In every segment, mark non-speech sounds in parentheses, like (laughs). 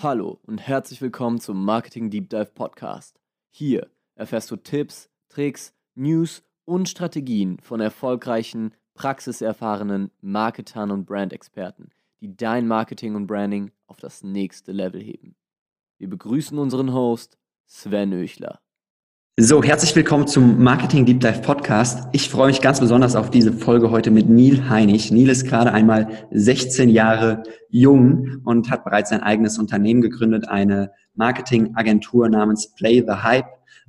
Hallo und herzlich willkommen zum Marketing Deep Dive Podcast. Hier erfährst du Tipps, Tricks, News und Strategien von erfolgreichen, praxiserfahrenen Marketern und Brandexperten, die dein Marketing und Branding auf das nächste Level heben. Wir begrüßen unseren Host Sven Öchler. So, herzlich willkommen zum Marketing Deep Dive Podcast. Ich freue mich ganz besonders auf diese Folge heute mit Neil Heinig. Neil ist gerade einmal 16 Jahre jung und hat bereits sein eigenes Unternehmen gegründet, eine Marketingagentur namens Play the Hype.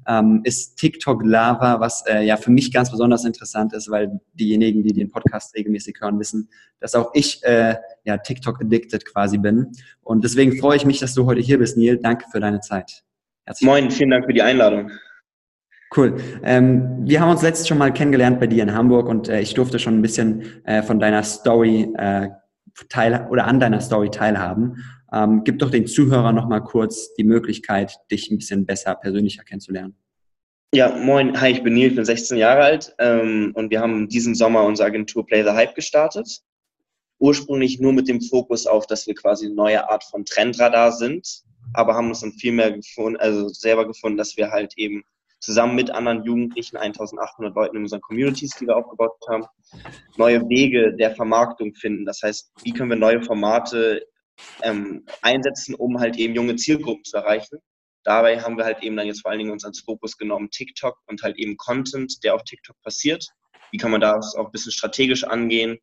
Ähm, ist TikTok Lava, was äh, ja für mich ganz besonders interessant ist, weil diejenigen, die den Podcast regelmäßig hören, wissen, dass auch ich äh, ja TikTok addicted quasi bin. Und deswegen freue ich mich, dass du heute hier bist, Neil. Danke für deine Zeit. Herzlich Moin, vielen Dank für die Einladung. Cool. Ähm, wir haben uns letztes schon mal kennengelernt bei dir in Hamburg und äh, ich durfte schon ein bisschen äh, von deiner Story äh, teil oder an deiner Story teilhaben. Ähm, gib doch den Zuhörern noch mal kurz die Möglichkeit, dich ein bisschen besser, persönlicher kennenzulernen. Ja, moin, hi, ich bin ich bin 16 Jahre alt ähm, und wir haben diesen Sommer unsere Agentur Play the Hype gestartet. Ursprünglich nur mit dem Fokus auf, dass wir quasi eine neue Art von Trendradar sind, aber haben uns dann viel mehr gefunden, also selber gefunden, dass wir halt eben zusammen mit anderen Jugendlichen, 1800 Leuten in unseren Communities, die wir aufgebaut haben, neue Wege der Vermarktung finden. Das heißt, wie können wir neue Formate ähm, einsetzen, um halt eben junge Zielgruppen zu erreichen. Dabei haben wir halt eben dann jetzt vor allen Dingen uns als Fokus genommen TikTok und halt eben Content, der auf TikTok passiert. Wie kann man das auch ein bisschen strategisch angehen?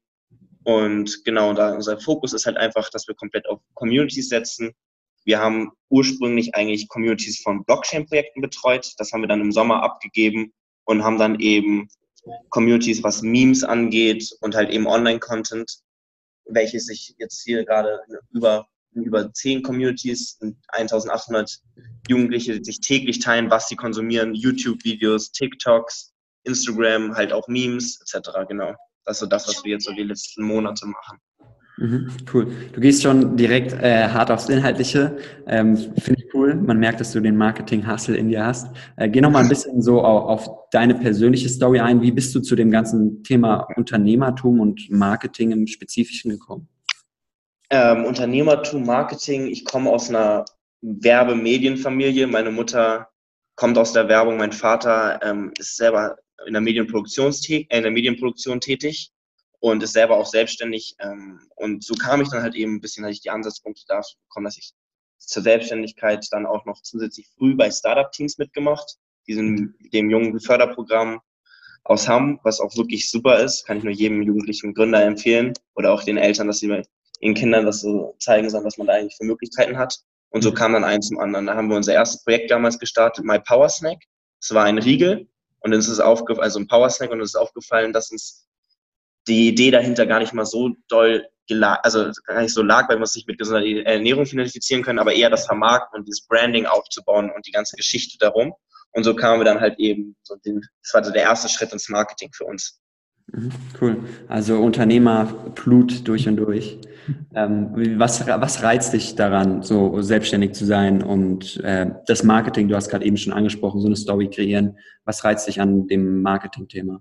Und genau, da unser Fokus ist halt einfach, dass wir komplett auf Communities setzen, wir haben ursprünglich eigentlich Communities von Blockchain-Projekten betreut. Das haben wir dann im Sommer abgegeben und haben dann eben Communities, was Memes angeht und halt eben Online-Content, welches sich jetzt hier gerade über, über zehn Communities und 1800 Jugendliche sich täglich teilen, was sie konsumieren, YouTube-Videos, TikToks, Instagram, halt auch Memes etc. Genau. Das ist so das, was wir jetzt so die letzten Monate machen. Mhm, cool. Du gehst schon direkt äh, hart aufs Inhaltliche. Ähm, Finde ich cool. Man merkt, dass du den Marketing-Hustle in dir hast. Äh, geh noch mal ein bisschen so auf, auf, deine persönliche Story ein. Wie bist du zu dem ganzen Thema Unternehmertum und Marketing im Spezifischen gekommen? Ähm, Unternehmertum, Marketing. Ich komme aus einer Werbemedienfamilie. Meine Mutter kommt aus der Werbung. Mein Vater ähm, ist selber in der, Medienproduktion, äh, in der Medienproduktion tätig und ist selber auch selbstständig. Ähm, und so kam ich dann halt eben ein bisschen, hatte ich die Ansatzpunkte dafür bekommen, dass ich zur Selbstständigkeit dann auch noch zusätzlich früh bei Startup-Teams mitgemacht, diesem, dem jungen Förderprogramm aus Hamm, was auch wirklich super ist, kann ich nur jedem jugendlichen Gründer empfehlen oder auch den Eltern, dass sie ihren Kindern das so zeigen sollen, was man da eigentlich für Möglichkeiten hat. Und so kam dann eins zum anderen. Da haben wir unser erstes Projekt damals gestartet, My Power Snack. Es war ein Riegel und uns ist aufgefallen, also ein Power Snack und uns ist aufgefallen, dass uns die Idee dahinter gar nicht mal so doll also gar nicht so lag, weil wir es nicht mit gesunder Ernährung identifizieren können, aber eher das Vermarkten und dieses Branding aufzubauen und die ganze Geschichte darum. Und so kamen wir dann halt eben, so den, das war so der erste Schritt ins Marketing für uns. Mhm, cool. Also Unternehmerblut durch und durch. Ähm, was, was reizt dich daran, so selbstständig zu sein und äh, das Marketing, du hast gerade eben schon angesprochen, so eine Story kreieren. Was reizt dich an dem Marketing-Thema?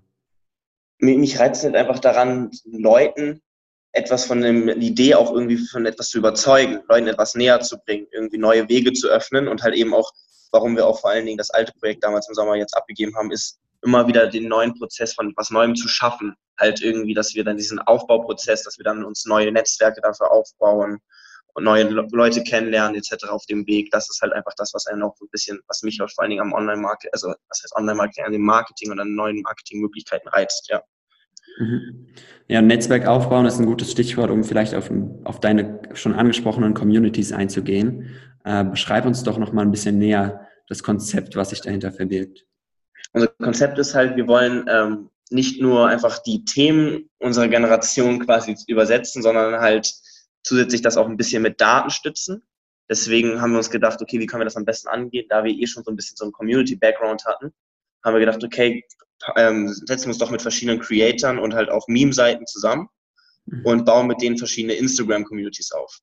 Mich reizt halt einfach daran, Leuten etwas von einer Idee auch irgendwie von etwas zu überzeugen, Leuten etwas näher zu bringen, irgendwie neue Wege zu öffnen und halt eben auch, warum wir auch vor allen Dingen das alte Projekt damals im Sommer jetzt abgegeben haben, ist immer wieder den neuen Prozess von was Neuem zu schaffen. Halt irgendwie, dass wir dann diesen Aufbauprozess, dass wir dann uns neue Netzwerke dafür aufbauen und neue Leute kennenlernen etc. auf dem Weg. Das ist halt einfach das, was einen auch ein bisschen, was mich auch vor allen Dingen am Online-Marketing, also was heißt Online-Marketing, an dem Marketing und an neuen Marketingmöglichkeiten reizt, ja. Mhm. Ja, Netzwerk aufbauen ist ein gutes Stichwort, um vielleicht auf, auf deine schon angesprochenen Communities einzugehen. Äh, beschreib uns doch noch mal ein bisschen näher das Konzept, was sich dahinter verbirgt. Unser Konzept ist halt, wir wollen ähm, nicht nur einfach die Themen unserer Generation quasi übersetzen, sondern halt zusätzlich das auch ein bisschen mit Daten stützen. Deswegen haben wir uns gedacht, okay, wie können wir das am besten angehen, da wir eh schon so ein bisschen so einen Community-Background hatten, haben wir gedacht, okay, ähm, setzen wir uns doch mit verschiedenen Creatoren und halt auch Meme-Seiten zusammen mhm. und bauen mit denen verschiedene Instagram-Communities auf.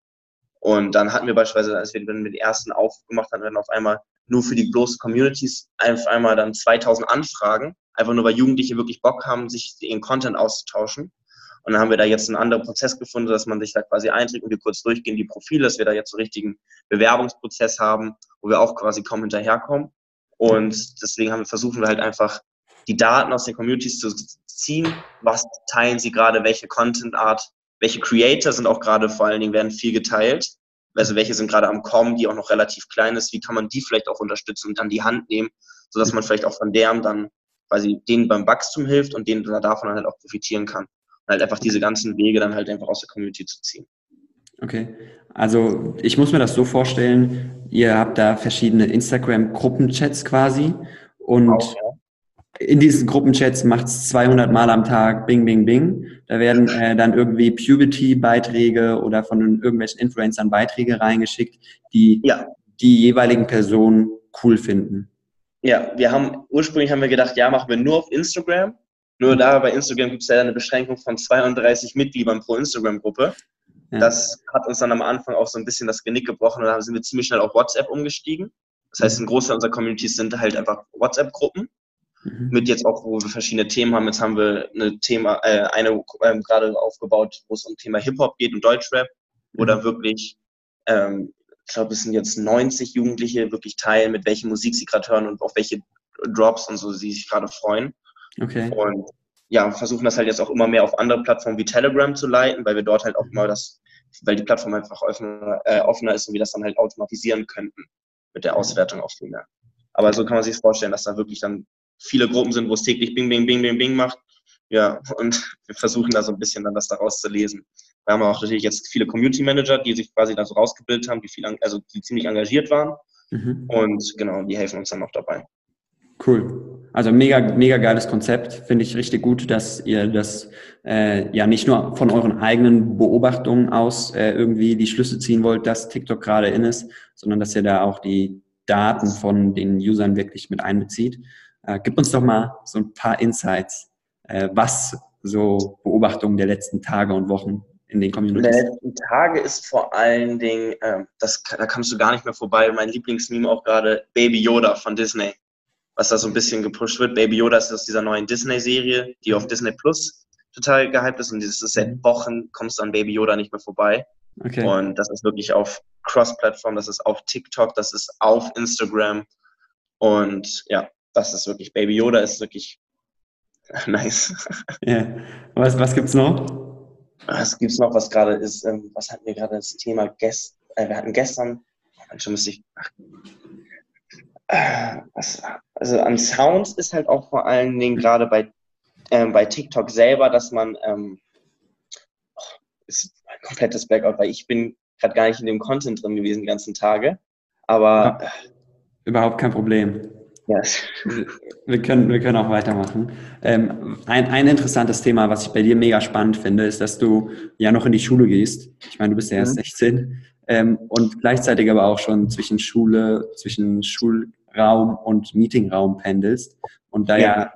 Und dann hatten wir beispielsweise, als wir dann mit den ersten aufgemacht hatten, dann auf einmal nur für die bloßen Communities auf einmal dann 2000 Anfragen, einfach nur weil Jugendliche wirklich Bock haben, sich ihren Content auszutauschen. Und dann haben wir da jetzt einen anderen Prozess gefunden, dass man sich da quasi einträgt und wir kurz durchgehen, die Profile, dass wir da jetzt so einen richtigen Bewerbungsprozess haben, wo wir auch quasi kaum hinterherkommen. Und deswegen haben, versuchen wir halt einfach, die Daten aus den Communities zu ziehen. Was teilen sie gerade, welche Content-Art, welche Creator sind auch gerade vor allen Dingen, werden viel geteilt. Also welche sind gerade am Kommen, die auch noch relativ klein ist. Wie kann man die vielleicht auch unterstützen und dann die Hand nehmen, sodass man vielleicht auch von deren dann quasi denen beim Wachstum hilft und denen davon halt auch profitieren kann halt einfach diese ganzen Wege dann halt einfach aus der Community zu ziehen. Okay. Also ich muss mir das so vorstellen, ihr habt da verschiedene Instagram-Gruppenchats quasi und auch, ja. in diesen Gruppenchats macht es 200 Mal am Tag Bing, Bing, Bing. Da werden äh, dann irgendwie Puberty-Beiträge oder von irgendwelchen Influencern Beiträge reingeschickt, die ja. die jeweiligen Personen cool finden. Ja, wir haben ursprünglich haben wir gedacht, ja, machen wir nur auf Instagram nur da bei Instagram gibt es ja eine Beschränkung von 32 Mitgliedern pro Instagram-Gruppe. Ja. Das hat uns dann am Anfang auch so ein bisschen das Genick gebrochen und da sind wir ziemlich schnell auf WhatsApp umgestiegen. Das heißt, ein Großteil unserer Communities sind halt einfach WhatsApp-Gruppen. Mhm. Mit jetzt auch, wo wir verschiedene Themen haben. Jetzt haben wir eine Thema, äh, eine ähm, gerade aufgebaut, wo es um Thema Hip-Hop geht und Deutschrap, wo mhm. da wirklich, ähm, ich glaube, es sind jetzt 90 Jugendliche wirklich teilen, mit welcher Musik sie gerade hören und auf welche Drops und so sie sich gerade freuen. Okay. Und ja, versuchen das halt jetzt auch immer mehr auf andere Plattformen wie Telegram zu leiten, weil wir dort halt auch mal das, weil die Plattform einfach offener, äh, offener ist und wir das dann halt automatisieren könnten mit der Auswertung auch viel mehr. Aber so kann man sich vorstellen, dass da wirklich dann viele Gruppen sind, wo es täglich Bing, Bing, Bing, Bing, Bing macht. Ja, und (laughs) wir versuchen da so ein bisschen dann das daraus zu lesen. Wir haben auch natürlich jetzt viele Community Manager, die sich quasi da so rausgebildet haben, die viel, also die ziemlich engagiert waren. Mhm. Und genau, die helfen uns dann noch dabei. Cool. Also mega, mega geiles Konzept. Finde ich richtig gut, dass ihr das äh, ja nicht nur von euren eigenen Beobachtungen aus äh, irgendwie die Schlüsse ziehen wollt, dass TikTok gerade in ist, sondern dass ihr da auch die Daten von den Usern wirklich mit einbezieht. Äh, gib uns doch mal so ein paar Insights, äh, was so Beobachtungen der letzten Tage und Wochen in den Communities? Der letzten Tage ist vor allen Dingen, äh, das, da kannst du gar nicht mehr vorbei, mein Lieblingsmeme auch gerade Baby Yoda von Disney was da so ein bisschen gepusht wird. Baby Yoda ist aus dieser neuen Disney-Serie, die auf Disney Plus total gehypt ist und dieses ist seit mhm. Wochen kommst du an Baby Yoda nicht mehr vorbei. Okay. Und das ist wirklich auf Cross-Plattform, das ist auf TikTok, das ist auf Instagram. Und ja, das ist wirklich, Baby Yoda ist wirklich (laughs) nice. Ja. Was, was gibt's noch? Was gibt's noch, was gerade ist, ähm, was hatten wir gerade das Thema gest, äh, wir hatten gestern, manchmal müsste ich, ach, also an Sounds ist halt auch vor allen Dingen gerade bei, ähm, bei TikTok selber, dass man, ähm, oh, ist ein komplettes Blackout, weil ich bin gerade gar nicht in dem Content drin gewesen die ganzen Tage. Aber. Ja, überhaupt kein Problem. Yes. Wir können, wir können auch weitermachen. Ähm, ein, ein interessantes Thema, was ich bei dir mega spannend finde, ist, dass du ja noch in die Schule gehst. Ich meine, du bist ja erst mhm. 16 ähm, und gleichzeitig aber auch schon zwischen Schule, zwischen Schulraum und Meetingraum pendelst und da ja, ja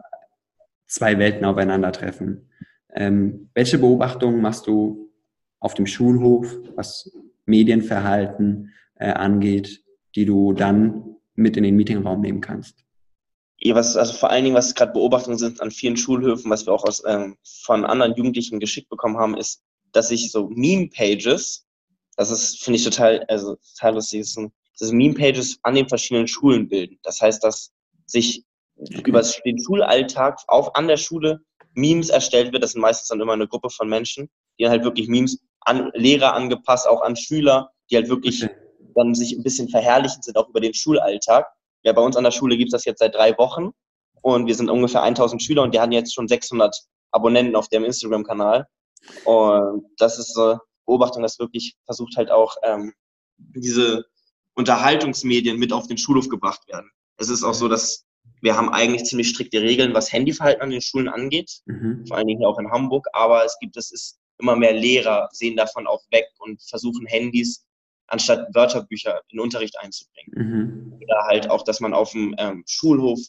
zwei Welten aufeinandertreffen. Ähm, welche Beobachtungen machst du auf dem Schulhof, was Medienverhalten äh, angeht, die du dann mit in den Meetingraum nehmen kannst? Ja, was, also vor allen Dingen, was gerade Beobachtungen sind an vielen Schulhöfen, was wir auch aus, ähm, von anderen Jugendlichen geschickt bekommen haben, ist, dass sich so Meme-Pages das ist, finde ich total, also total lustig. Das sind, das sind Meme-Pages an den verschiedenen Schulen bilden. Das heißt, dass sich okay. über den Schulalltag auf, an der Schule Memes erstellt wird. Das sind meistens dann immer eine Gruppe von Menschen, die halt wirklich Memes an Lehrer angepasst, auch an Schüler, die halt wirklich okay. dann sich ein bisschen verherrlichen sind, auch über den Schulalltag. Ja, bei uns an der Schule gibt es das jetzt seit drei Wochen und wir sind ungefähr 1000 Schüler und die haben jetzt schon 600 Abonnenten auf dem Instagram-Kanal. Und das ist so, Beobachtung, dass wirklich versucht halt auch ähm, diese Unterhaltungsmedien mit auf den Schulhof gebracht werden. Es ist auch so, dass wir haben eigentlich ziemlich strikte Regeln, was Handyverhalten an den Schulen angeht, mhm. vor allen Dingen hier auch in Hamburg, aber es gibt, es ist immer mehr Lehrer sehen davon auch weg und versuchen Handys anstatt Wörterbücher in Unterricht einzubringen. Mhm. Oder halt auch, dass man auf dem ähm, Schulhof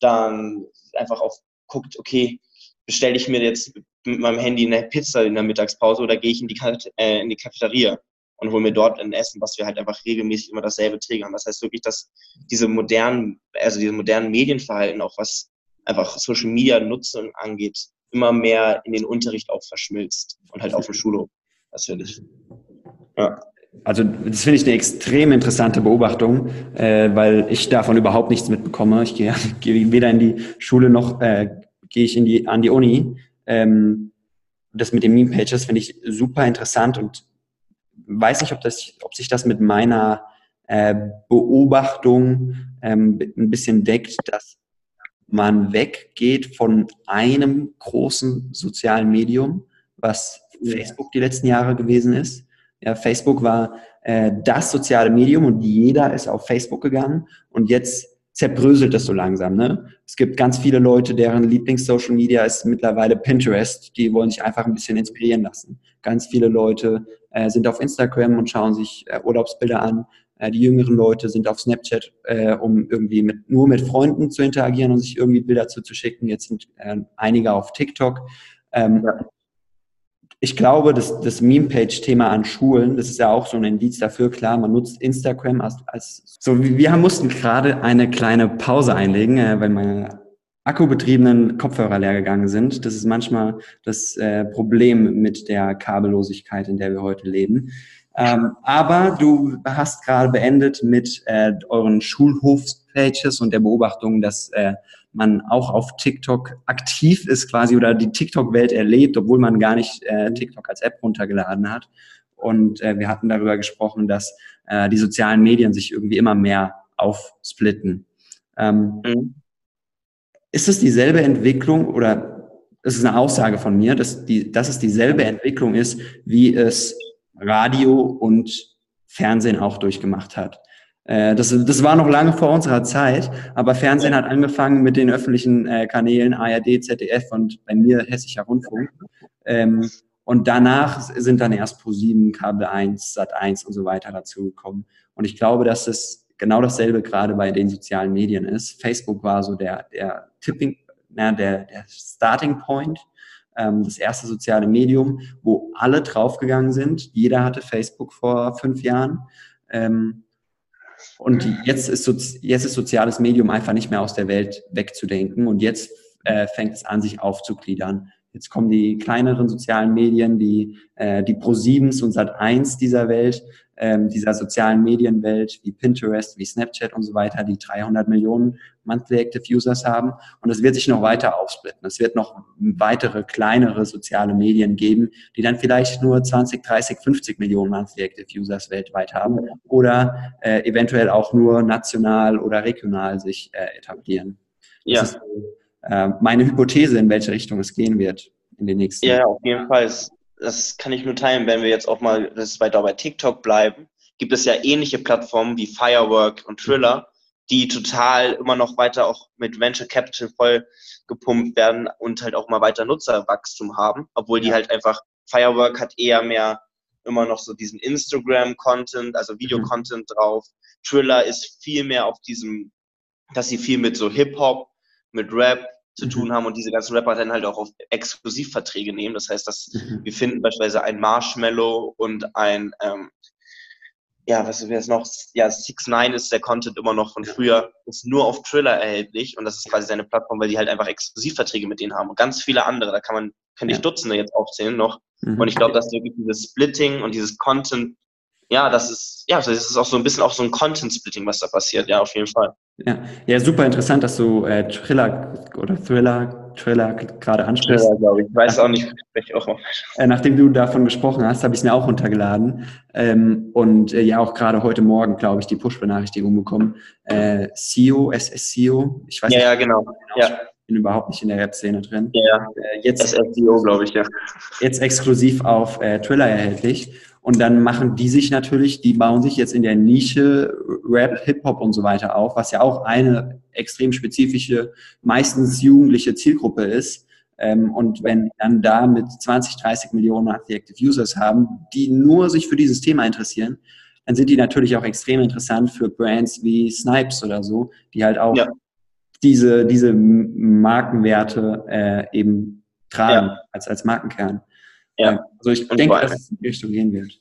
dann einfach auch guckt, okay, bestelle ich mir jetzt mit meinem Handy eine Pizza in der Mittagspause oder gehe ich in die, äh, in die Cafeteria und hole mir dort ein Essen, was wir halt einfach regelmäßig immer dasselbe triggern. Das heißt wirklich, dass diese modernen, also diese modernen Medienverhalten, auch was einfach Social Media Nutzung angeht, immer mehr in den Unterricht auch verschmilzt und halt auf dem Schulhof natürlich. Ja. Also das finde ich eine extrem interessante Beobachtung, äh, weil ich davon überhaupt nichts mitbekomme. Ich gehe, (laughs) gehe weder in die Schule noch äh, gehe ich in die, an die Uni. Ähm, das mit den Meme-Pages finde ich super interessant und weiß nicht, ob, das, ob sich das mit meiner äh, Beobachtung ähm, ein bisschen deckt, dass man weggeht von einem großen sozialen Medium, was Facebook die letzten Jahre gewesen ist. Ja, Facebook war äh, das soziale Medium und jeder ist auf Facebook gegangen und jetzt zerbröselt das so langsam. Ne? Es gibt ganz viele Leute, deren Lieblings-Social Media ist mittlerweile Pinterest. Die wollen sich einfach ein bisschen inspirieren lassen. Ganz viele Leute äh, sind auf Instagram und schauen sich äh, Urlaubsbilder an. Äh, die jüngeren Leute sind auf Snapchat, äh, um irgendwie mit, nur mit Freunden zu interagieren und sich irgendwie Bilder zuzuschicken. Jetzt sind äh, einige auf TikTok. Ähm, ja ich glaube, das, das Meme-Page-Thema an Schulen, das ist ja auch so ein Indiz dafür. Klar, man nutzt Instagram als, als so. Wir mussten gerade eine kleine Pause einlegen, äh, weil meine akkubetriebenen Kopfhörer leer gegangen sind. Das ist manchmal das äh, Problem mit der Kabellosigkeit, in der wir heute leben. Ähm, aber du hast gerade beendet mit äh, euren Schulhofspages und der Beobachtung, dass äh, man auch auf TikTok aktiv ist quasi oder die TikTok-Welt erlebt, obwohl man gar nicht äh, TikTok als App runtergeladen hat. Und äh, wir hatten darüber gesprochen, dass äh, die sozialen Medien sich irgendwie immer mehr aufsplitten. Ähm, mhm. Ist es dieselbe Entwicklung oder es ist eine Aussage von mir, dass, die, dass es dieselbe Entwicklung ist, wie es Radio und Fernsehen auch durchgemacht hat? Äh, das, das war noch lange vor unserer Zeit, aber Fernsehen hat angefangen mit den öffentlichen äh, Kanälen ARD, ZDF und bei mir Hessischer Rundfunk. Ähm, und danach sind dann erst Pro7, Kabel 1, Sat 1 und so weiter dazugekommen. Und ich glaube, dass es genau dasselbe gerade bei den sozialen Medien ist. Facebook war so der, der Tipping, na, der, der Starting Point, ähm, das erste soziale Medium, wo alle draufgegangen sind. Jeder hatte Facebook vor fünf Jahren. Ähm, und jetzt ist, jetzt ist soziales Medium einfach nicht mehr aus der Welt wegzudenken. Und jetzt äh, fängt es an, sich aufzugliedern. Jetzt kommen die kleineren sozialen Medien, die, äh, die Pro7s und Sat1 dieser Welt, ähm, dieser sozialen Medienwelt wie Pinterest, wie Snapchat und so weiter, die 300 Millionen Monthly Active Users haben. Und es wird sich noch weiter aufsplitten. Es wird noch weitere kleinere soziale Medien geben, die dann vielleicht nur 20, 30, 50 Millionen Monthly Active Users weltweit haben oder äh, eventuell auch nur national oder regional sich äh, etablieren. Das ja. ist äh, meine Hypothese, in welche Richtung es gehen wird in den nächsten Jahren. Ja, auf jeden Fall das kann ich nur teilen, wenn wir jetzt auch mal das weiter bei TikTok bleiben, gibt es ja ähnliche Plattformen wie Firework und Thriller, die total immer noch weiter auch mit Venture Capital voll gepumpt werden und halt auch mal weiter Nutzerwachstum haben, obwohl die halt einfach, Firework hat eher mehr immer noch so diesen Instagram-Content, also Video-Content mhm. drauf. Thriller ist viel mehr auf diesem, dass sie viel mit so Hip-Hop, mit Rap, zu tun haben und diese ganzen Rapper dann halt auch auf Exklusivverträge nehmen. Das heißt, dass mhm. wir finden beispielsweise ein Marshmallow und ein, ähm, ja, was ist jetzt noch? Ja, 6 9 ist der Content immer noch von früher, ist nur auf Thriller erhältlich und das ist quasi seine Plattform, weil die halt einfach Exklusivverträge mit denen haben und ganz viele andere, da kann man, könnte ich Dutzende jetzt aufzählen noch. Mhm. Und ich glaube, dass wirklich dieses Splitting und dieses Content ja, das ist, ja, das ist auch so ein bisschen auch so ein Content-Splitting, was da passiert, ja, auf jeden Fall. Ja, ja super interessant, dass du äh, Thriller oder Thriller, Thriller gerade ansprichst. Thriller, glaube ich. Ich weiß auch nicht, ich auch mal. Äh, nachdem du davon gesprochen hast, habe ich es mir auch runtergeladen ähm, und äh, ja auch gerade heute Morgen, glaube ich, die Push-Benachrichtigung bekommen. Äh, SEO, SSEO, ich weiß ja, nicht. Ja, genau. Ja bin überhaupt nicht in der Rap-Szene drin. Ja, äh, jetzt SSEO, glaube ich, ja. Jetzt exklusiv auf äh, Thriller erhältlich. Und dann machen die sich natürlich, die bauen sich jetzt in der Nische Rap, Hip-Hop und so weiter auf, was ja auch eine extrem spezifische, meistens jugendliche Zielgruppe ist. Ähm, und wenn dann da mit 20, 30 Millionen Active Users haben, die nur sich für dieses Thema interessieren, dann sind die natürlich auch extrem interessant für Brands wie Snipes oder so, die halt auch ja. diese, diese Markenwerte äh, eben tragen ja. als, als Markenkern. Ja. Also ich und denke, dass es in die Richtung gehen wird.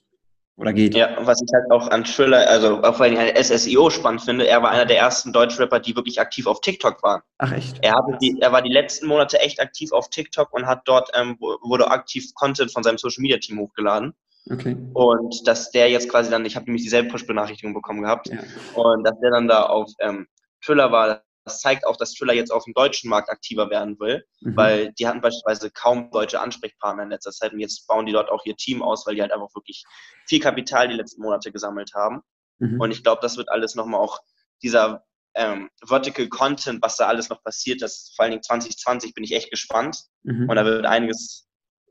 Oder geht? Ja, was ich halt auch an Thriller, also auch weil ich halt SSIO spannend finde, er war einer der ersten Deutschrapper, die wirklich aktiv auf TikTok waren. Ach echt? Er, hatte die, er war die letzten Monate echt aktiv auf TikTok und hat dort, ähm, wurde aktiv Content von seinem Social Media Team hochgeladen. Okay. Und dass der jetzt quasi dann, ich habe nämlich dieselbe Push-Benachrichtigung bekommen gehabt, Ja. und dass der dann da auf ähm, Thriller war, das zeigt auch, dass Thriller jetzt auf dem deutschen Markt aktiver werden will, Mhm. weil die hatten beispielsweise kaum deutsche Ansprechpartner in letzter Zeit und jetzt bauen die dort auch ihr Team aus, weil die halt einfach wirklich viel Kapital die letzten Monate gesammelt haben. Mhm. Und ich glaube, das wird alles nochmal auch dieser ähm, Vertical Content, was da alles noch passiert, das vor allen Dingen 2020 bin ich echt gespannt. Mhm. Und da wird einiges,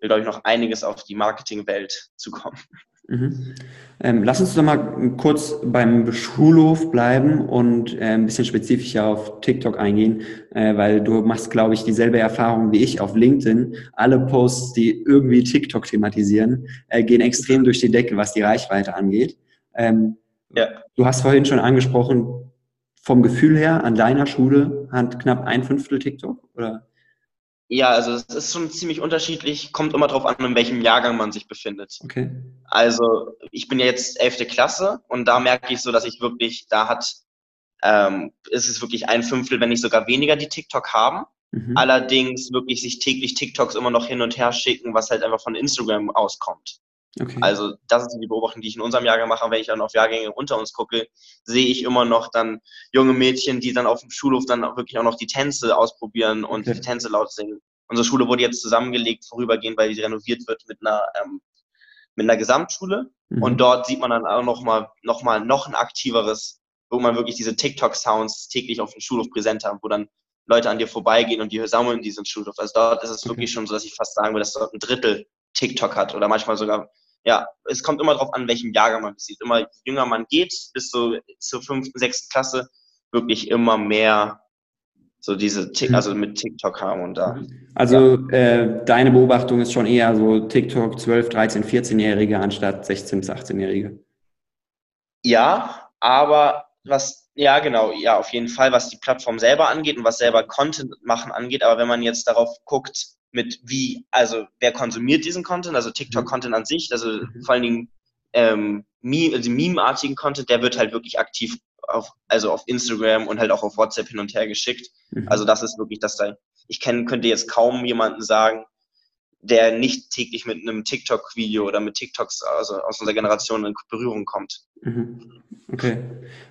glaube ich, noch einiges auf die Marketingwelt zukommen. Mhm. Ähm, lass uns doch mal kurz beim Schulhof bleiben und äh, ein bisschen spezifischer auf TikTok eingehen, äh, weil du machst, glaube ich, dieselbe Erfahrung wie ich auf LinkedIn. Alle Posts, die irgendwie TikTok thematisieren, äh, gehen extrem durch die Decke, was die Reichweite angeht. Ähm, Ja. Du hast vorhin schon angesprochen, vom Gefühl her, an deiner Schule hat knapp ein Fünftel TikTok, oder? Ja, also es ist schon ziemlich unterschiedlich, kommt immer darauf an, in welchem Jahrgang man sich befindet. Okay. Also ich bin ja jetzt elfte Klasse und da merke ich so, dass ich wirklich, da hat, ähm, ist es wirklich ein Fünftel, wenn nicht sogar weniger, die TikTok haben. Mhm. Allerdings wirklich sich täglich TikToks immer noch hin und her schicken, was halt einfach von Instagram auskommt. Okay. Also das ist die Beobachtung, die ich in unserem Jahrgang mache. Wenn ich dann auf Jahrgänge unter uns gucke, sehe ich immer noch dann junge Mädchen, die dann auf dem Schulhof dann auch wirklich auch noch die Tänze ausprobieren und Okay. die Tänze laut singen. Unsere Schule wurde jetzt zusammengelegt, vorübergehend, weil sie renoviert wird mit einer, ähm, mit einer Gesamtschule. Mhm. Und dort sieht man dann auch noch mal, noch mal noch ein aktiveres, wo man wirklich diese TikTok-Sounds täglich auf dem Schulhof präsent haben, wo dann Leute an dir vorbeigehen und die sammeln diesen Schulhof. Also dort ist es Okay. wirklich schon so, dass ich fast sagen würde, dass dort ein Drittel TikTok hat oder manchmal sogar, ja, es kommt immer darauf an, welchem Jahrgang man sieht. Immer je jünger man geht, bis so zur fünften, sechsten Klasse, wirklich immer mehr so diese, Tik- Mhm. also mit TikTok haben und da. Also äh, deine Beobachtung ist schon eher so TikTok 12, 13, 14-Jährige anstatt 16 bis 18-Jährige. Ja, aber was, ja, genau, ja, auf jeden Fall, was die Plattform selber angeht und was selber Content machen angeht. Aber wenn man jetzt darauf guckt, mit wie, also wer konsumiert diesen Content, also TikTok-Content an sich, also Mhm. vor allen Dingen ähm, Meme, also Meme-artigen Content, der wird halt wirklich aktiv auf, also auf Instagram und halt auch auf WhatsApp hin und her geschickt. Mhm. Also das ist wirklich das da. Ich kenn, könnte jetzt kaum jemanden sagen, der nicht täglich mit einem TikTok-Video oder mit TikToks also aus unserer Generation in Berührung kommt. Mhm. Okay.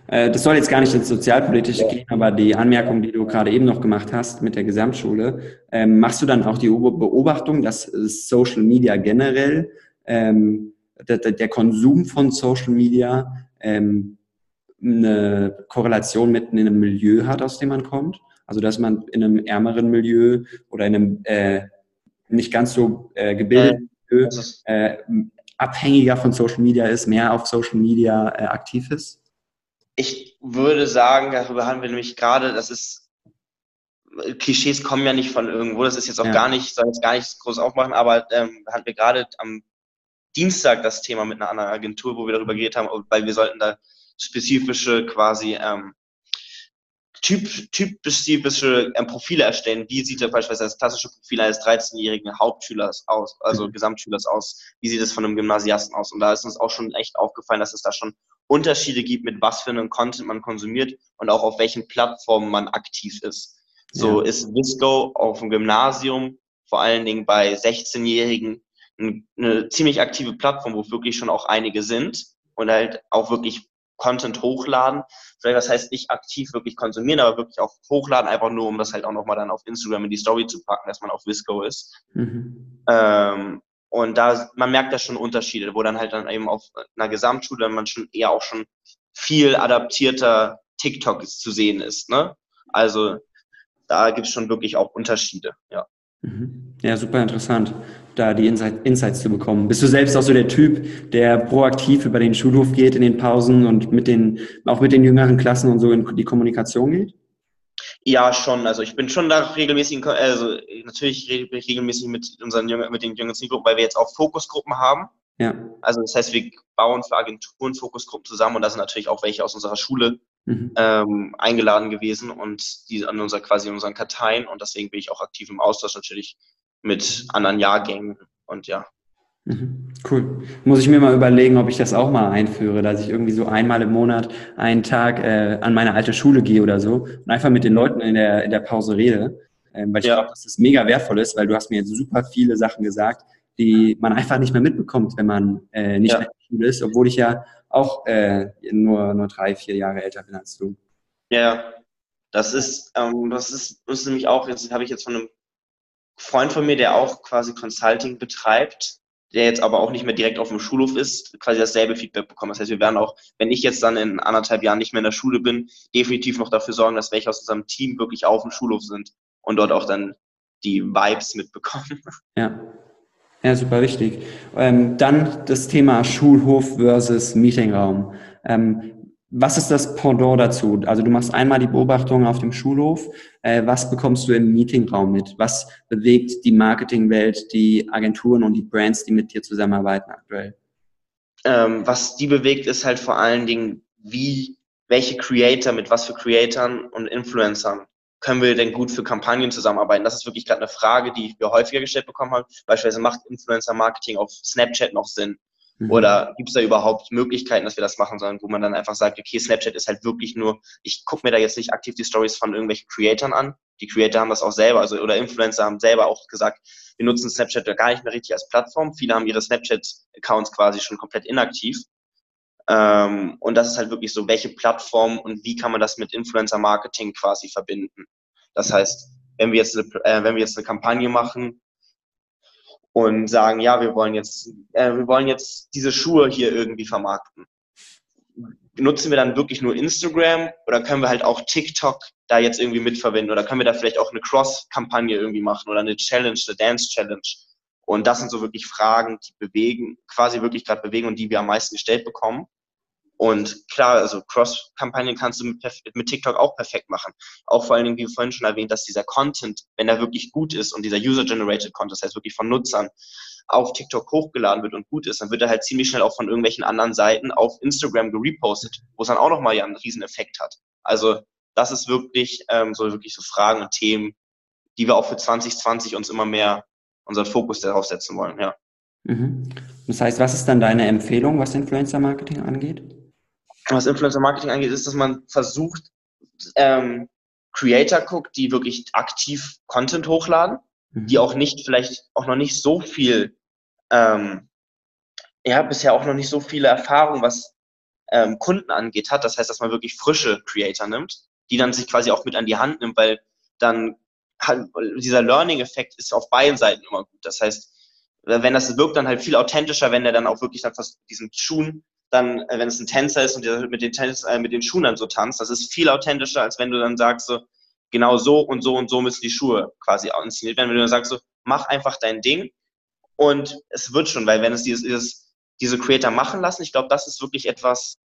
Äh, das soll jetzt gar nicht ins Sozialpolitische gehen, aber die Anmerkung, die du gerade eben noch gemacht hast mit der Gesamtschule, ähm, machst du dann auch die Beob- Beobachtung, dass Social Media generell, ähm, der, Konsum von Social Media ähm, eine Korrelation mit in einem Milieu hat, aus dem man kommt? Also dass man in einem ärmeren Milieu oder in einem äh, nicht ganz so äh, Milieu Das ist, äh, abhängiger von Social Media ist, mehr auf Social Media äh, aktiv ist? ich würde sagen, darüber haben wir nämlich gerade, das ist, Klischees kommen ja nicht von irgendwo, das ist jetzt auch Ja. gar nicht, soll jetzt gar nicht groß aufmachen, aber ähm, hatten wir gerade am Dienstag das Thema mit einer anderen Agentur, wo wir darüber geredet haben, weil wir sollten da spezifische quasi ähm, typ, typspezifische ähm, Profile erstellen. Wie sieht da beispielsweise das klassische Profil eines 13-jährigen Hauptschülers aus, also Mhm. Gesamtschülers aus? Wie sieht es von einem Gymnasiasten aus? Und da ist uns auch schon echt aufgefallen, dass es da schon Unterschiede gibt, mit was für einem Content man konsumiert und auch auf welchen Plattformen man aktiv ist. So Ja. ist Visco auf dem Gymnasium, vor allen Dingen bei 16-Jährigen, ein- eine ziemlich aktive Plattform, wo wirklich schon auch einige sind und halt auch wirklich Content hochladen. Vielleicht, das heißt nicht aktiv wirklich konsumieren, aber wirklich auch hochladen, einfach nur, um das halt auch nochmal dann auf Instagram in die Story zu packen, dass man auf Visco ist. Mhm. Ähm, und da, man merkt da schon Unterschiede, wo dann halt dann eben auf einer Gesamtschule man schon eher auch schon viel adaptierter TikTok zu sehen ist. Ne? Also da gibt es schon wirklich auch Unterschiede. Ja. Mhm. Ja, super interessant, da die Insight, Insights zu bekommen. Bist du selbst auch so der Typ, der proaktiv über den Schulhof geht in den Pausen und mit den, auch mit den jüngeren Klassen und so in die Kommunikation geht? ja, schon. Also ich bin schon da regelmäßig, in also natürlich regelmäßig mit unseren Jüngern, mit den jüngeren Zielgruppen, weil wir jetzt auch Fokusgruppen haben. Ja. Also das heißt, wir bauen für Agenturen Fokusgruppen zusammen und da sind natürlich auch welche aus unserer Schule Mhm. ähm, eingeladen gewesen und die an unserer quasi in unseren Karteien und deswegen bin ich auch aktiv im Austausch natürlich mit anderen Jahrgängen und ja. Mhm. Cool. Muss ich mir mal überlegen, ob ich das auch mal einführe, dass ich irgendwie so einmal im Monat einen Tag äh, an meine alte Schule gehe oder so und einfach mit den Leuten in der, in der Pause rede. Ähm, weil ich ja. glaube, dass das mega wertvoll ist, weil du hast mir jetzt super viele Sachen gesagt, die man einfach nicht mehr mitbekommt, wenn man äh, nicht ja. mehr in der Schule ist, obwohl ich ja auch äh, nur, nur drei, vier Jahre älter bin als du. Ja, das ist, ähm, das ist, ist nämlich auch, das habe ich jetzt von einem Freund von mir, der auch quasi Consulting betreibt, der jetzt aber auch nicht mehr direkt auf dem Schulhof ist, quasi dasselbe Feedback bekommen. Das heißt, wir werden auch, wenn ich jetzt dann in anderthalb Jahren nicht mehr in der Schule bin, definitiv noch dafür sorgen, dass welche aus unserem Team wirklich auf dem Schulhof sind und dort auch dann die Vibes mitbekommen. Ja. Ja, super wichtig. Ähm, dann das Thema Schulhof versus Meetingraum. Ähm, was ist das Pendant dazu? Also du machst einmal die Beobachtung auf dem Schulhof. Äh, was bekommst du im Meetingraum mit? Was bewegt die Marketingwelt, die Agenturen und die Brands, die mit dir zusammenarbeiten aktuell? Ähm, was die bewegt, ist halt vor allen Dingen, wie, welche Creator mit was für Creatoren und Influencern können wir denn gut für Kampagnen zusammenarbeiten? Das ist wirklich gerade eine Frage, die wir häufiger gestellt bekommen haben. Beispielsweise macht Influencer-Marketing auf Snapchat noch Sinn? Mhm. Oder gibt es da überhaupt Möglichkeiten, dass wir das machen sollen, wo man dann einfach sagt, okay, Snapchat ist halt wirklich nur, ich gucke mir da jetzt nicht aktiv die Stories von irgendwelchen Creatoren an. Die Creator haben das auch selber, also oder Influencer haben selber auch gesagt, wir nutzen Snapchat gar nicht mehr richtig als Plattform. Viele haben ihre Snapchat-Accounts quasi schon komplett inaktiv. Ähm, und das ist halt wirklich so, welche Plattform und wie kann man das mit Influencer-Marketing quasi verbinden. Das heißt, wenn wir jetzt eine, äh, wenn wir jetzt eine Kampagne machen, und sagen, ja, wir wollen jetzt, äh, wir wollen jetzt diese Schuhe hier irgendwie vermarkten. Nutzen wir dann wirklich nur Instagram oder können wir halt auch TikTok da jetzt irgendwie mitverwenden oder können wir da vielleicht auch eine Cross-Kampagne irgendwie machen oder eine Challenge, eine Dance-Challenge? Und das sind so wirklich Fragen, die bewegen, quasi wirklich gerade bewegen und die wir am meisten gestellt bekommen. Und klar, also Cross-Kampagnen kannst du mit, mit, TikTok auch perfekt machen. Auch vor allen Dingen, wie vorhin schon erwähnt, dass dieser Content, wenn er wirklich gut ist und dieser User-Generated Content, das heißt wirklich von Nutzern, auf TikTok hochgeladen wird und gut ist, dann wird er halt ziemlich schnell auch von irgendwelchen anderen Seiten auf Instagram gerepostet, wo es dann auch nochmal ja einen riesen Effekt hat. Also das ist wirklich ähm, so wirklich so Fragen und Themen, die wir auch für 2020 uns immer mehr unseren Fokus darauf setzen wollen, ja. Mhm. Das heißt, was ist dann deine Empfehlung, was Influencer-Marketing angeht? Was Influencer Marketing angeht, ist, dass man versucht, ähm, Creator guckt, die wirklich aktiv Content hochladen, mhm. die auch nicht, vielleicht auch noch nicht so viel, ähm, ja, bisher auch noch nicht so viele Erfahrungen, was ähm, Kunden angeht, hat. Das heißt, dass man wirklich frische Creator nimmt, die dann sich quasi auch mit an die Hand nimmt, weil dann halt, dieser Learning-Effekt ist auf beiden Seiten immer gut. Das heißt, wenn das wirkt dann halt viel authentischer, wenn er dann auch wirklich dann diesen Schuhen dann, äh, wenn es ein Tänzer ist und der mit den, Tennis, äh, mit den Schuhen dann so tanzt, das ist viel authentischer, als wenn du dann sagst, so, genau so und so und so müssen die Schuhe quasi inszeniert werden. Wenn du dann sagst, so, mach einfach dein Ding und es wird schon, weil wenn es dieses, dieses diese Creator machen lassen, ich glaube, das ist wirklich etwas,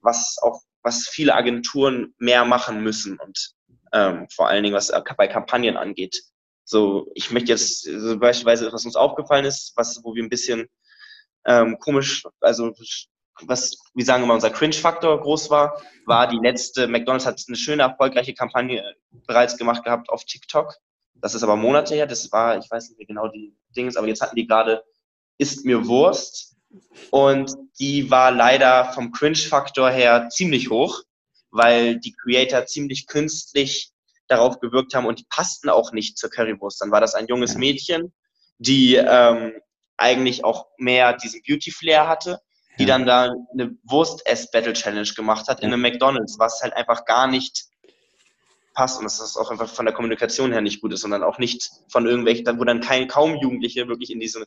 was auch, was viele Agenturen mehr machen müssen und ähm, vor allen Dingen, was bei Kampagnen angeht. So, ich möchte jetzt so beispielsweise, was uns aufgefallen ist, was, wo wir ein bisschen ähm, komisch, also was, wie sagen wir mal, unser Cringe-Faktor groß war, war die letzte, McDonalds hat eine schöne, erfolgreiche Kampagne bereits gemacht gehabt auf TikTok. Das ist aber Monate her, das war, ich weiß nicht mehr genau die Dinge, aber jetzt hatten die gerade Ist mir Wurst. Und die war leider vom Cringe-Faktor her ziemlich hoch, weil die Creator ziemlich künstlich darauf gewirkt haben und die passten auch nicht zur Currywurst. Dann war das ein junges Mädchen, die ähm, eigentlich auch mehr diesen Beauty-Flair hatte die ja. dann da eine Wurst-Ess-Battle-Challenge gemacht hat in einem McDonalds, was halt einfach gar nicht passt und dass das auch einfach von der Kommunikation her nicht gut ist, sondern auch nicht von irgendwelchen, wo dann kein, kaum Jugendliche wirklich in diese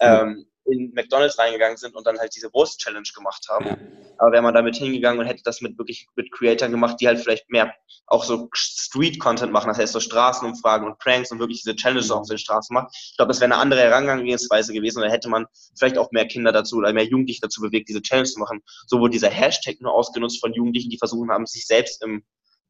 ähm, in McDonalds reingegangen sind und dann halt diese Wurst-Challenge gemacht haben. Ja. Aber wäre man damit hingegangen und hätte das mit wirklich mit Creatoren gemacht, die halt vielleicht mehr auch so Street-Content machen, das heißt so Straßenumfragen und Pranks und wirklich diese Challenges mhm. auf den Straßen machen. Ich glaube, das wäre eine andere Herangehensweise gewesen und da hätte man vielleicht auch mehr Kinder dazu oder mehr Jugendliche dazu bewegt, diese Challenge zu machen. So wurde dieser Hashtag nur ausgenutzt von Jugendlichen, die versuchen haben, sich selbst im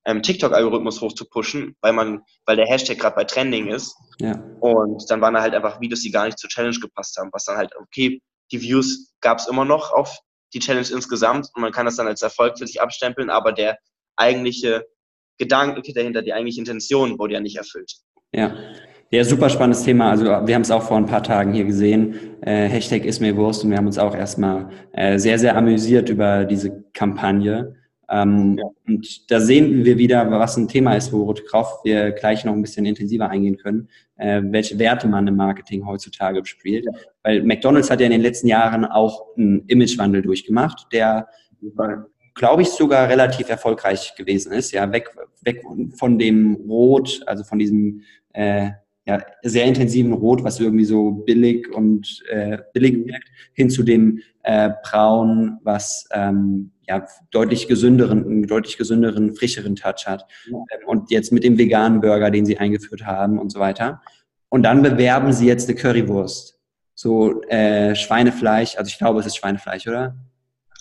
ähm, TikTok-Algorithmus hochzupushen, weil man, weil der Hashtag gerade bei Trending ist. Ja. Und dann waren da halt einfach Videos, die gar nicht zur Challenge gepasst haben, was dann halt, okay, die Views gab es immer noch auf die Challenge insgesamt und man kann das dann als Erfolg für sich abstempeln, aber der eigentliche Gedanke dahinter, die eigentliche Intention wurde ja nicht erfüllt. Ja. Ja, super spannendes Thema. Also wir haben es auch vor ein paar Tagen hier gesehen. Äh, Hashtag ist mir Wurst und wir haben uns auch erstmal äh, sehr, sehr amüsiert über diese Kampagne. Ähm, ja. Und da sehen wir wieder, was ein Thema ist, worauf wir gleich noch ein bisschen intensiver eingehen können, äh, welche Werte man im Marketing heutzutage spielt. Ja. Weil McDonald's hat ja in den letzten Jahren auch einen Imagewandel durchgemacht, der, glaube ich, sogar relativ erfolgreich gewesen ist. Ja, weg, weg von dem Rot, also von diesem äh, ja, sehr intensiven Rot, was irgendwie so billig und äh, billig wirkt, hin zu dem äh, Braun, was ähm, ja deutlich gesünderen, einen deutlich gesünderen, frischeren Touch hat. Ja. Ähm, und jetzt mit dem veganen Burger, den sie eingeführt haben und so weiter. Und dann bewerben sie jetzt eine Currywurst. So äh, Schweinefleisch, also ich glaube, es ist Schweinefleisch, oder?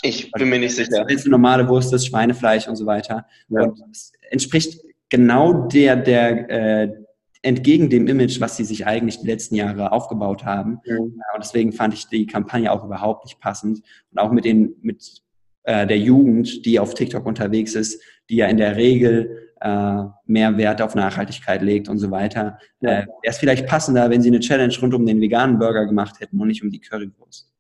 Ich bin mir nicht sicher. Wenn es eine normale Wurst ist, Schweinefleisch und so weiter. Ja. Und es entspricht genau der, der, äh, entgegen dem Image, was sie sich eigentlich die letzten Jahre aufgebaut haben. Mhm. Und deswegen fand ich die Kampagne auch überhaupt nicht passend. Und auch mit den, mit äh, der Jugend, die auf TikTok unterwegs ist, die ja in der Regel äh, mehr Wert auf Nachhaltigkeit legt und so weiter. Ja. Äh, Wäre es vielleicht passender, wenn sie eine Challenge rund um den veganen Burger gemacht hätten und nicht um die Currywurst.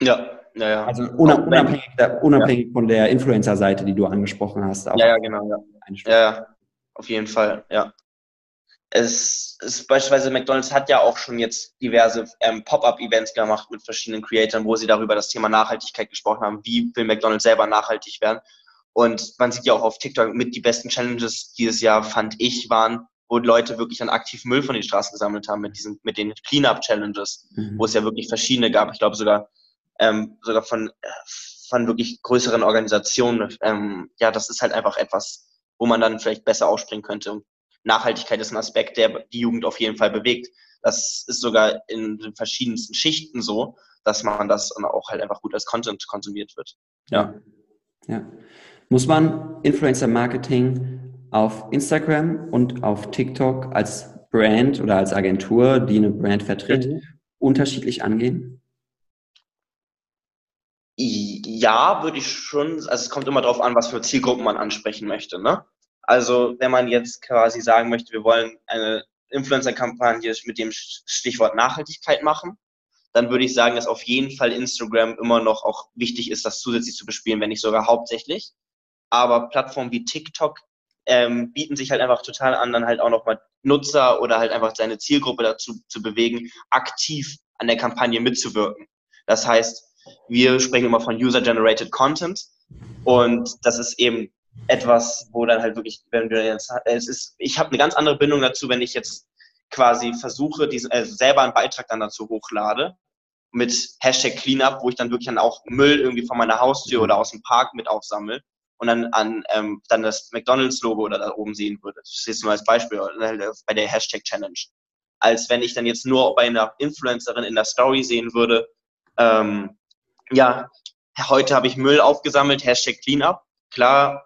Ja, ja, ja. Also unabhängig, unabhängig ja. von der Influencer-Seite, die du angesprochen hast. ja, ja, genau. Ja. ja, auf jeden Fall, ja es ist beispielsweise McDonald's hat ja auch schon jetzt diverse ähm, Pop-up-Events gemacht mit verschiedenen Creatoren, wo sie darüber das Thema Nachhaltigkeit gesprochen haben. Wie will McDonald's selber nachhaltig werden? Und man sieht ja auch auf TikTok mit die besten Challenges dieses Jahr, fand ich, waren, wo Leute wirklich dann aktiv Müll von den Straßen gesammelt haben mit diesen, mit den Cleanup-Challenges, mhm. wo es ja wirklich verschiedene gab. Ich glaube sogar, ähm, sogar von, von wirklich größeren Organisationen. Ähm, ja, das ist halt einfach etwas, wo man dann vielleicht besser ausspringen könnte. Nachhaltigkeit ist ein Aspekt, der die Jugend auf jeden Fall bewegt. Das ist sogar in den verschiedensten Schichten so, dass man das auch halt einfach gut als Content konsumiert wird. Ja. ja. Muss man Influencer Marketing auf Instagram und auf TikTok als Brand oder als Agentur, die eine Brand vertritt, mhm. unterschiedlich angehen? Ja, würde ich schon. Also es kommt immer darauf an, was für Zielgruppen man ansprechen möchte. Ne? Also wenn man jetzt quasi sagen möchte, wir wollen eine Influencer-Kampagne mit dem Stichwort Nachhaltigkeit machen, dann würde ich sagen, dass auf jeden Fall Instagram immer noch auch wichtig ist, das zusätzlich zu bespielen, wenn nicht sogar hauptsächlich. Aber Plattformen wie TikTok ähm, bieten sich halt einfach total an, dann halt auch nochmal Nutzer oder halt einfach seine Zielgruppe dazu zu bewegen, aktiv an der Kampagne mitzuwirken. Das heißt, wir sprechen immer von User-Generated Content und das ist eben etwas, wo dann halt wirklich, wenn wir jetzt, es ist, ich habe eine ganz andere Bindung dazu, wenn ich jetzt quasi versuche, diesen, äh, selber einen Beitrag dann dazu hochlade mit Hashtag Cleanup, wo ich dann wirklich dann auch Müll irgendwie von meiner Haustür oder aus dem Park mit aufsammle und dann an ähm, dann das McDonalds-Logo oder da oben sehen würde. Das ist jetzt nur als Beispiel äh, bei der Hashtag Challenge. Als wenn ich dann jetzt nur bei einer Influencerin in der Story sehen würde, ähm, ja, heute habe ich Müll aufgesammelt, Hashtag Cleanup. Klar,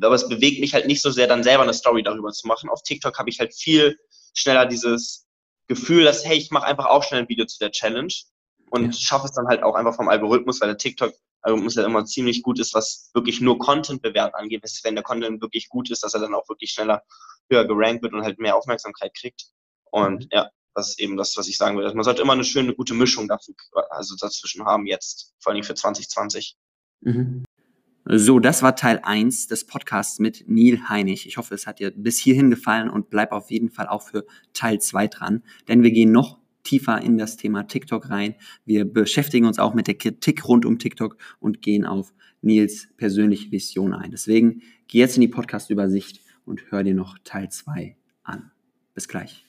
aber es bewegt mich halt nicht so sehr, dann selber eine Story darüber zu machen. Auf TikTok habe ich halt viel schneller dieses Gefühl, dass, hey, ich mache einfach auch schnell ein Video zu der Challenge und ja. schaffe es dann halt auch einfach vom Algorithmus, weil der TikTok-Algorithmus ja immer ziemlich gut ist, was wirklich nur Content-Bewerten angeht. Wenn der Content wirklich gut ist, dass er dann auch wirklich schneller höher gerankt wird und halt mehr Aufmerksamkeit kriegt. Und mhm. ja, das ist eben das, was ich sagen will. Also man sollte immer eine schöne, gute Mischung dafür, also dazwischen haben jetzt, vor allem für 2020. Mhm. So, das war Teil 1 des Podcasts mit Neil Heinig. Ich hoffe, es hat dir bis hierhin gefallen und bleib auf jeden Fall auch für Teil 2 dran, denn wir gehen noch tiefer in das Thema TikTok rein. Wir beschäftigen uns auch mit der Kritik rund um TikTok und gehen auf Nils persönliche Vision ein. Deswegen geh jetzt in die Podcast-Übersicht und hör dir noch Teil 2 an. Bis gleich.